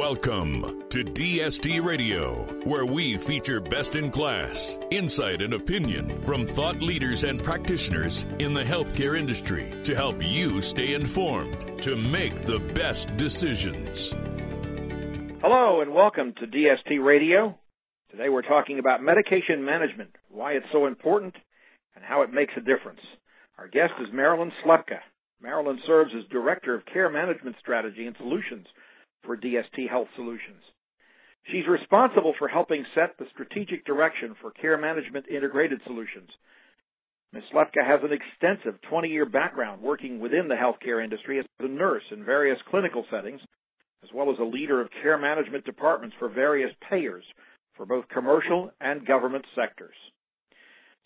Welcome to DST Radio, where we feature best in class, insight, and opinion from thought leaders and practitioners in the healthcare industry to help you stay informed to make the best decisions. Hello, and welcome to DST Radio. Today we're talking about medication management, why it's so important, and how it makes a difference. Our guest is Marilyn Slepka. Marilyn serves as Director of Care Management Strategy and Solutions for DST Health Solutions. She's responsible for helping set the strategic direction for care management integrated solutions. Ms. Slepka has an extensive 20-year background working within the healthcare industry as a nurse in various clinical settings, as well as a leader of care management departments for various payers for both commercial and government sectors.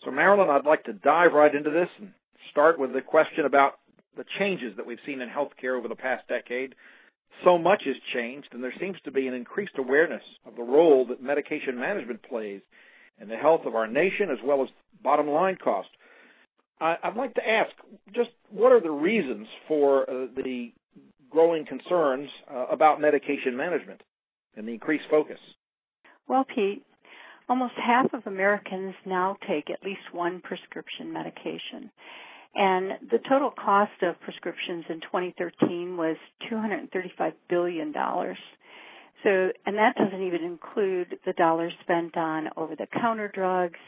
So Marilyn, I'd like to dive right into this and start with the question about the changes that we've seen in healthcare over the past decade so much has changed, and there seems to be an increased awareness of the role that medication management plays in the health of our nation as well as bottom line cost. I'd like to ask just what are the reasons for uh, the growing concerns uh, about medication management and the increased focus? Well, Pete, almost half of Americans now take at least one prescription medication. And the total cost of prescriptions in 2013 was $235 billion. So, and that doesn't even include the dollars spent on over-the-counter drugs.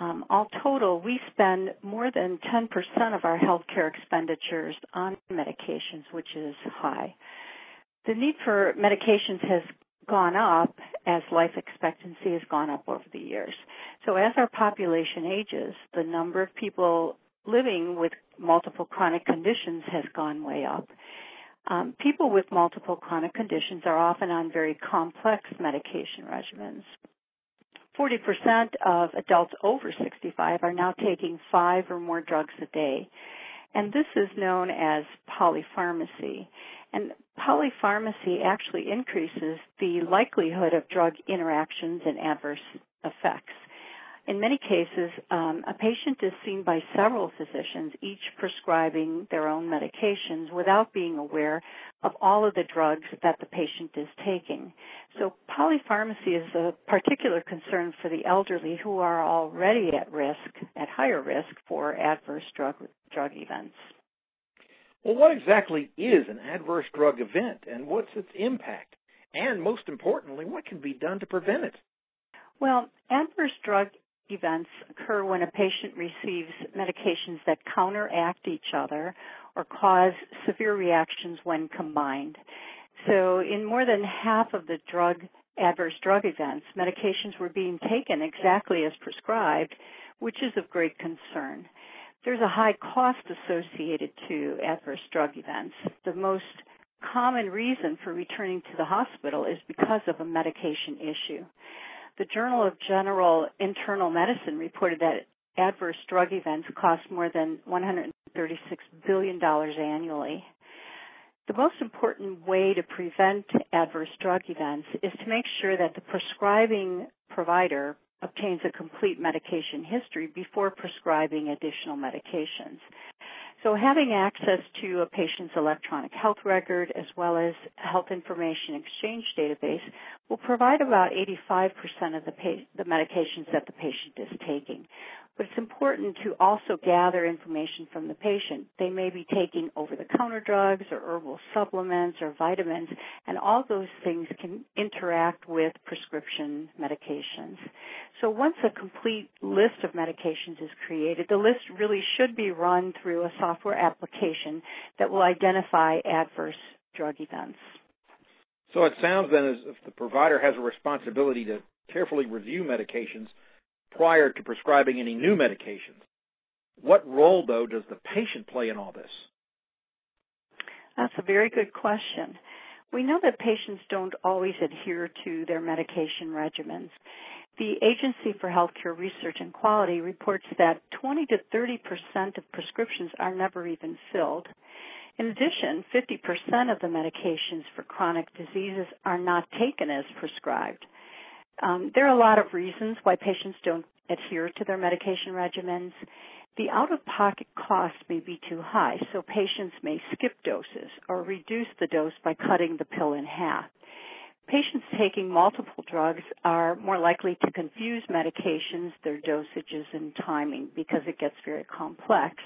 Um, all total, we spend more than 10% of our healthcare expenditures on medications, which is high. The need for medications has gone up as life expectancy has gone up over the years. So as our population ages, the number of people living with multiple chronic conditions has gone way up. Um, people with multiple chronic conditions are often on very complex medication regimens. 40% of adults over 65 are now taking five or more drugs a day. And this is known as polypharmacy. And polypharmacy actually increases the likelihood of drug interactions and adverse effects. In many cases, um, a patient is seen by several physicians, each prescribing their own medications without being aware of all of the drugs that the patient is taking. So polypharmacy is a particular concern for the elderly who are already at risk, at higher risk for adverse drug, drug events. Well, what exactly is an adverse drug event and what's its impact? And most importantly, what can be done to prevent it? Well, adverse drug events occur when a patient receives medications that counteract each other or cause severe reactions when combined. So in more than half of the drug adverse drug events, medications were being taken exactly as prescribed, which is of great concern. There's a high cost associated to adverse drug events. The most common reason for returning to the hospital is because of a medication issue. The Journal of General Internal Medicine reported that adverse drug events cost more than $136 billion annually. The most important way to prevent adverse drug events is to make sure that the prescribing provider obtains a complete medication history before prescribing additional medications. So having access to a patient's electronic health record as well as health information exchange database will provide about 85% of the, pa- the medications that the patient is taking. But it's important to also gather information from the patient. They may be taking over-the-counter drugs or herbal supplements or vitamins, and all those things can interact with prescription medications. So once a complete list of medications is created, the list really should be run through a software application that will identify adverse drug events. So it sounds then as if the provider has a responsibility to carefully review medications prior to prescribing any new medications. What role, though, does the patient play in all this? That's a very good question. We know that patients don't always adhere to their medication regimens. The Agency for Healthcare Research and Quality reports that 20 to 30 percent of prescriptions are never even filled. In addition, 50% of the medications for chronic diseases are not taken as prescribed. Um, there are a lot of reasons why patients don't adhere to their medication regimens. The out-of-pocket cost may be too high, so patients may skip doses or reduce the dose by cutting the pill in half. patients taking multiple drugs are more likely to confuse medications, their dosages, and timing because it gets very complex.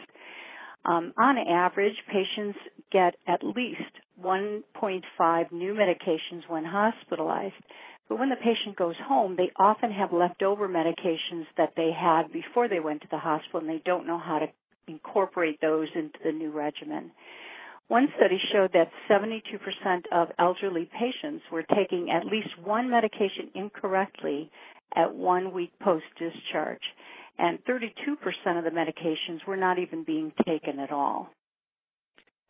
Um, on average, patients get at least 1.5 new medications when hospitalized. But when the patient goes home, they often have leftover medications that they had before they went to the hospital and they don't know how to incorporate those into the new regimen. One study showed that 72% of elderly patients were taking at least one medication incorrectly at one week post discharge, and 32% of the medications were not even being taken at all.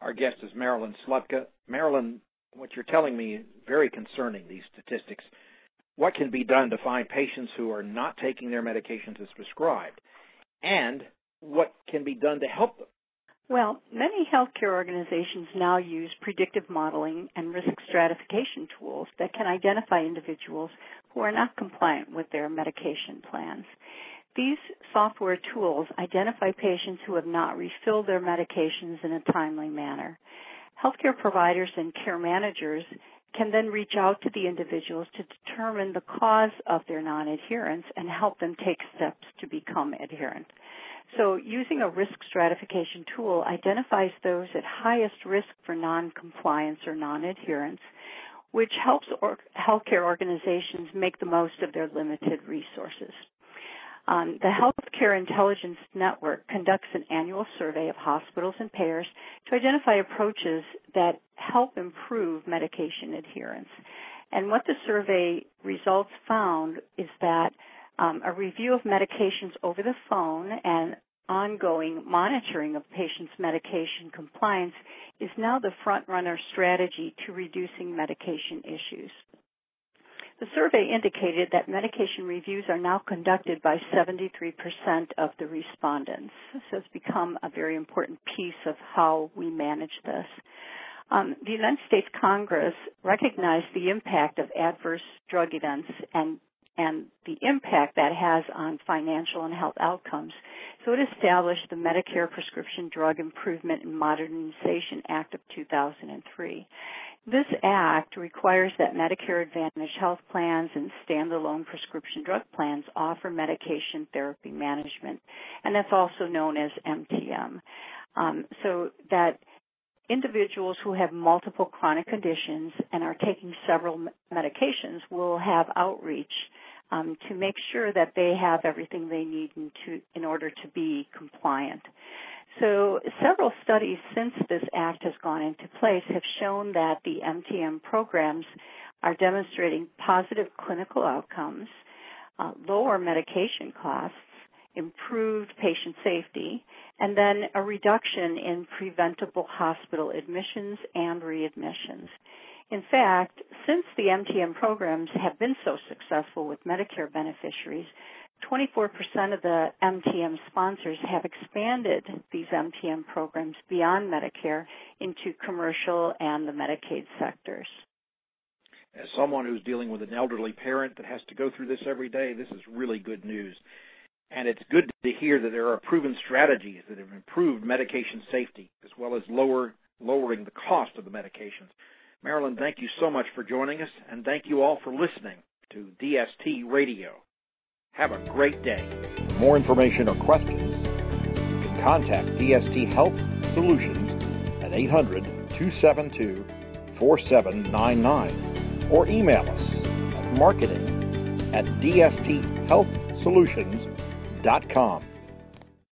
Our guest is Marilyn Slepka. Marilyn, what you're telling me is very concerning, these statistics. What can be done to find patients who are not taking their medications as prescribed? And what can be done to help them? Well, many healthcare organizations now use predictive modeling and risk stratification tools that can identify individuals who are not compliant with their medication plans. These software tools identify patients who have not refilled their medications in a timely manner. Healthcare providers and care managers can then reach out to the individuals to determine the cause of their non-adherence and help them take steps to become adherent. So using a risk stratification tool identifies those at highest risk for non-compliance or non-adherence, which helps or- healthcare organizations make the most of their limited resources. Um, the Healthcare Intelligence Network conducts an annual survey of hospitals and payers to identify approaches that help improve medication adherence. And what the survey results found is that um, a review of medications over the phone and ongoing monitoring of patients' medication compliance is now the front runner strategy to reducing medication issues. The survey indicated that medication reviews are now conducted by 73% of the respondents. So it's become a very important piece of how we manage this. Um, the United States Congress recognized the impact of adverse drug events and and the impact that has on financial and health outcomes. So it established the Medicare Prescription Drug Improvement and Modernization Act of 2003. This act requires that Medicare Advantage health plans and standalone prescription drug plans offer medication therapy management, and that's also known as MTM. Um, so that individuals who have multiple chronic conditions and are taking several medications will have outreach um, to make sure that they have everything they need in, to, in order to be compliant. So several studies since this act has gone into place have shown that the MTM programs are demonstrating positive clinical outcomes, uh, lower medication costs, improved patient safety, and then a reduction in preventable hospital admissions and readmissions. In fact, since the MTM programs have been so successful with Medicare beneficiaries, 24% of the MTM sponsors have expanded these MTM programs beyond Medicare into commercial and the Medicaid sectors. As someone who's dealing with an elderly parent that has to go through this every day, this is really good news. And it's good to hear that there are proven strategies that have improved medication safety as well as lower, lowering the cost of the medications. Marilyn, thank you so much for joining us, and thank you all for listening to DST Radio. Have a great day. For more information or questions, you can contact DST Health Solutions at 800 272 4799 or email us at marketing at dsthealthsolutions.com.